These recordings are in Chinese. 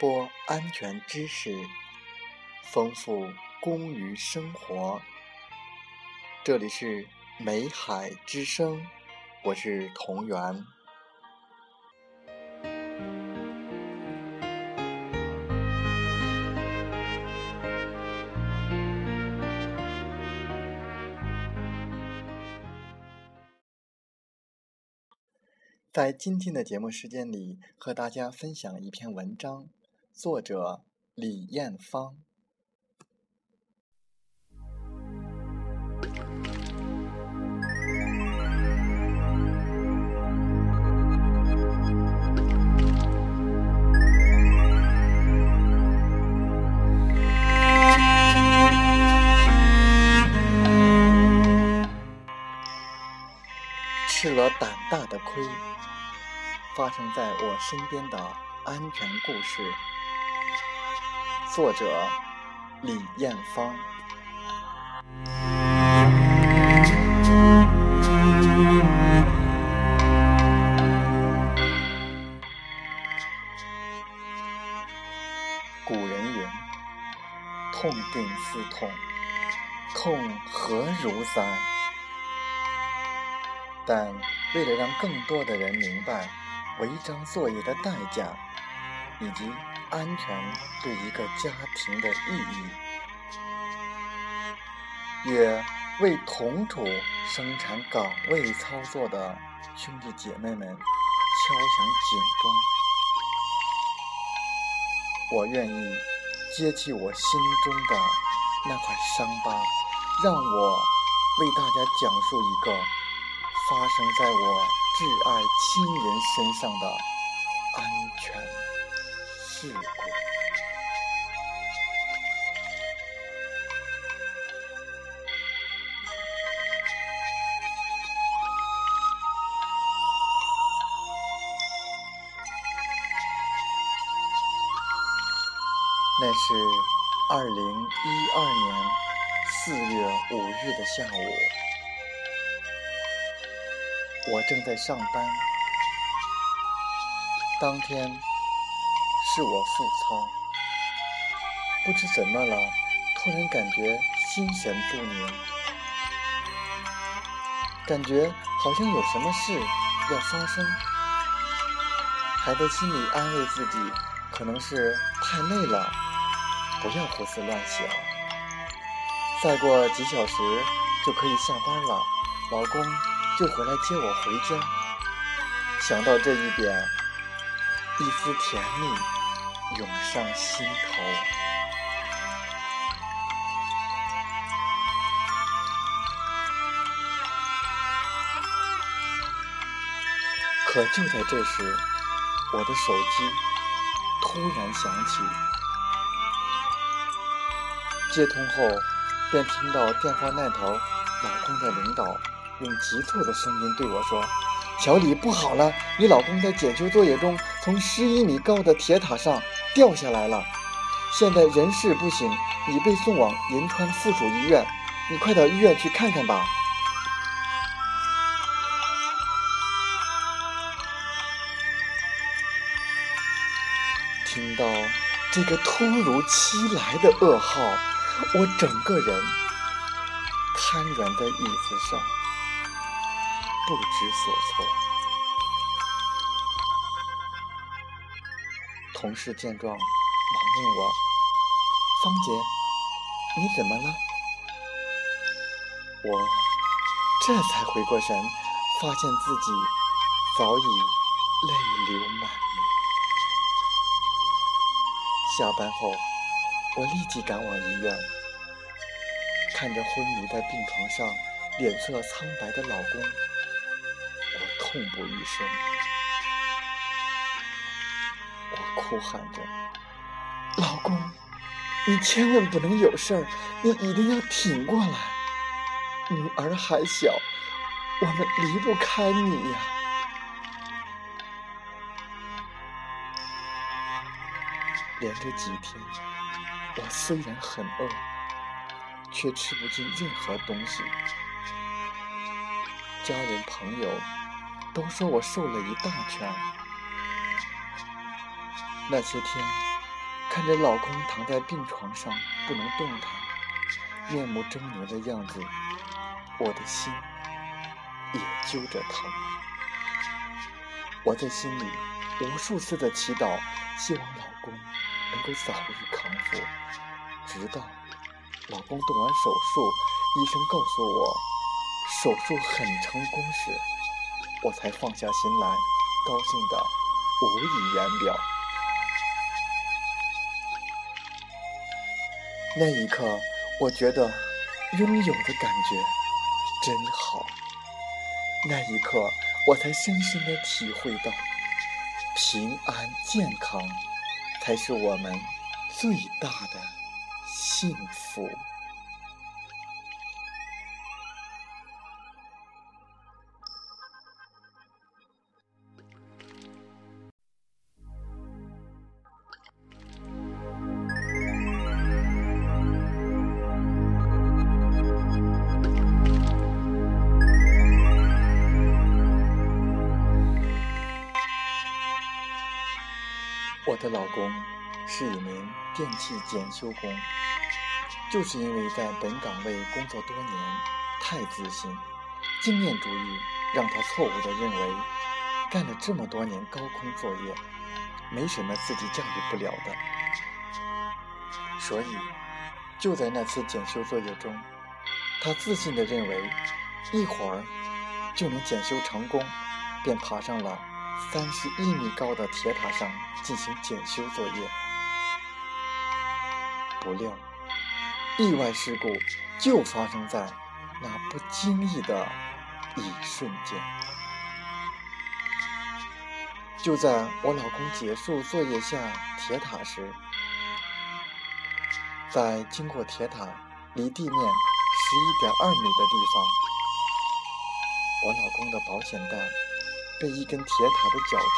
播安全知识，丰富工于生活。这里是美海之声，我是同源。在今天的节目时间里，和大家分享一篇文章，作者李艳芳。吃了胆大的亏。发生在我身边的安全故事，作者李艳芳。古人云：“痛定思痛，痛何如哉？”但为了让更多的人明白。违章作业的代价，以及安全对一个家庭的意义，也为同处生产岗位操作的兄弟姐妹们敲响警钟。我愿意揭起我心中的那块伤疤，让我为大家讲述一个发生在我。挚爱亲人身上的安全事故，那是二零一二年四月五日的下午。我正在上班，当天是我复操，不知怎么了，突然感觉心神不宁，感觉好像有什么事要发生，还在心里安慰自己，可能是太累了，不要胡思乱想，再过几小时就可以下班了，老公。就回来接我回家，想到这一点，一丝甜蜜。涌上心头。可就在这时，我的手机突然响起，接通后便听到电话那头老公的领导。用急促的声音对我说：“小李，不好了！你老公在检修作业中从十一米高的铁塔上掉下来了，现在人事不省，已被送往银川附属医院。你快到医院去看看吧。”听到这个突如其来的噩耗，我整个人瘫软在椅子上。不知所措。同事见状，忙问我：“芳姐，你怎么了？”我这才回过神，发现自己早已泪流满面。下班后，我立即赶往医院，看着昏迷在病床上、脸色苍白的老公。我痛不欲生，哭喊着：“老公，你千万不能有事儿，你一定要挺过来。女儿还小，我们离不开你呀。”连着几天，我虽然很饿，却吃不进任何东西，家人朋友。都说我瘦了一大圈。那些天，看着老公躺在病床上不能动弹，面目狰狞的样子，我的心也揪着疼。我在心里无数次的祈祷，希望老公能够早日康复。直到老公动完手术，医生告诉我手术很成功时，我才放下心来，高兴的无以言表。那一刻，我觉得拥有的感觉真好。那一刻，我才深深的体会到，平安健康才是我们最大的幸福。的老公是一名电器检修工，就是因为在本岗位工作多年，太自信，经验主义让他错误的认为，干了这么多年高空作业，没什么自己驾驭不了的。所以，就在那次检修作业中，他自信的认为，一会儿就能检修成功，便爬上了。三十一米高的铁塔上进行检修作业，不料意外事故就发生在那不经意的一瞬间。就在我老公结束作业下铁塔时，在经过铁塔离地面十一点二米的地方，我老公的保险带。被一根铁塔的脚钉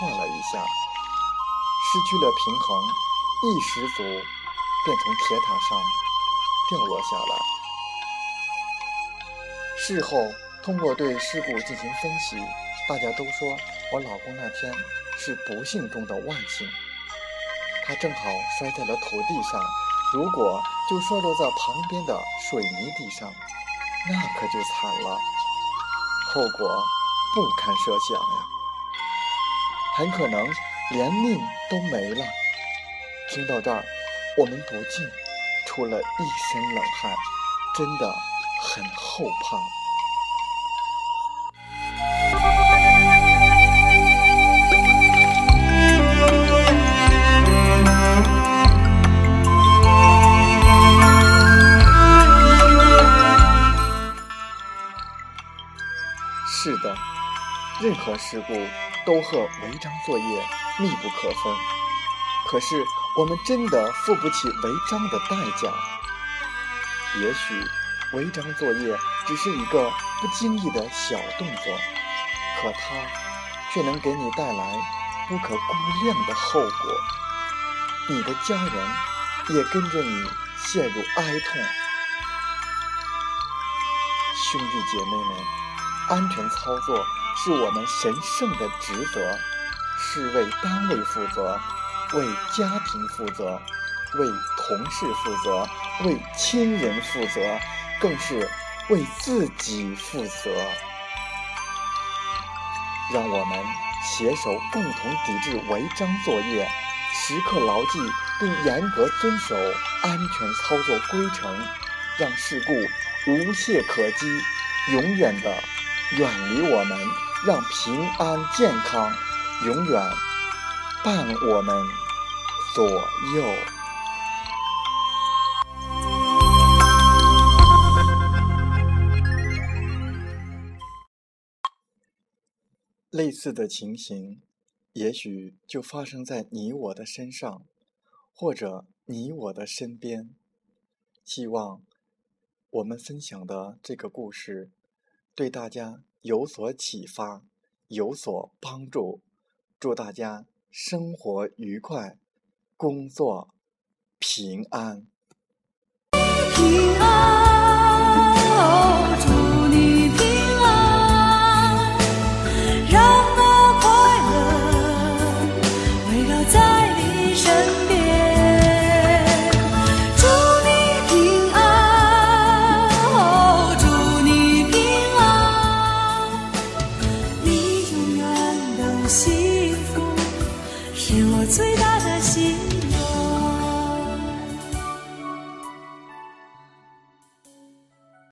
挂了一下，失去了平衡，一失足便从铁塔上掉落下来。事后通过对事故进行分析，大家都说我老公那天是不幸中的万幸。他正好摔在了土地上，如果就摔落在旁边的水泥地上，那可就惨了，后果。不堪设想呀，很可能连命都没了。听到这儿，我们不禁出了一身冷汗，真的很后怕。任何事故都和违章作业密不可分，可是我们真的付不起违章的代价。也许违章作业只是一个不经意的小动作，可它却能给你带来不可估量的后果。你的家人也跟着你陷入哀痛。兄弟姐妹们，安全操作。是我们神圣的职责，是为单位负责，为家庭负责，为同事负责，为亲人负责，更是为自己负责。让我们携手共同抵制违章作业，时刻牢记并严格遵守安全操作规程，让事故无懈可击，永远的远离我们。让平安健康永远伴我们左右。类似的情形，也许就发生在你我的身上，或者你我的身边。希望我们分享的这个故事，对大家。有所启发，有所帮助，祝大家生活愉快，工作平安。平安，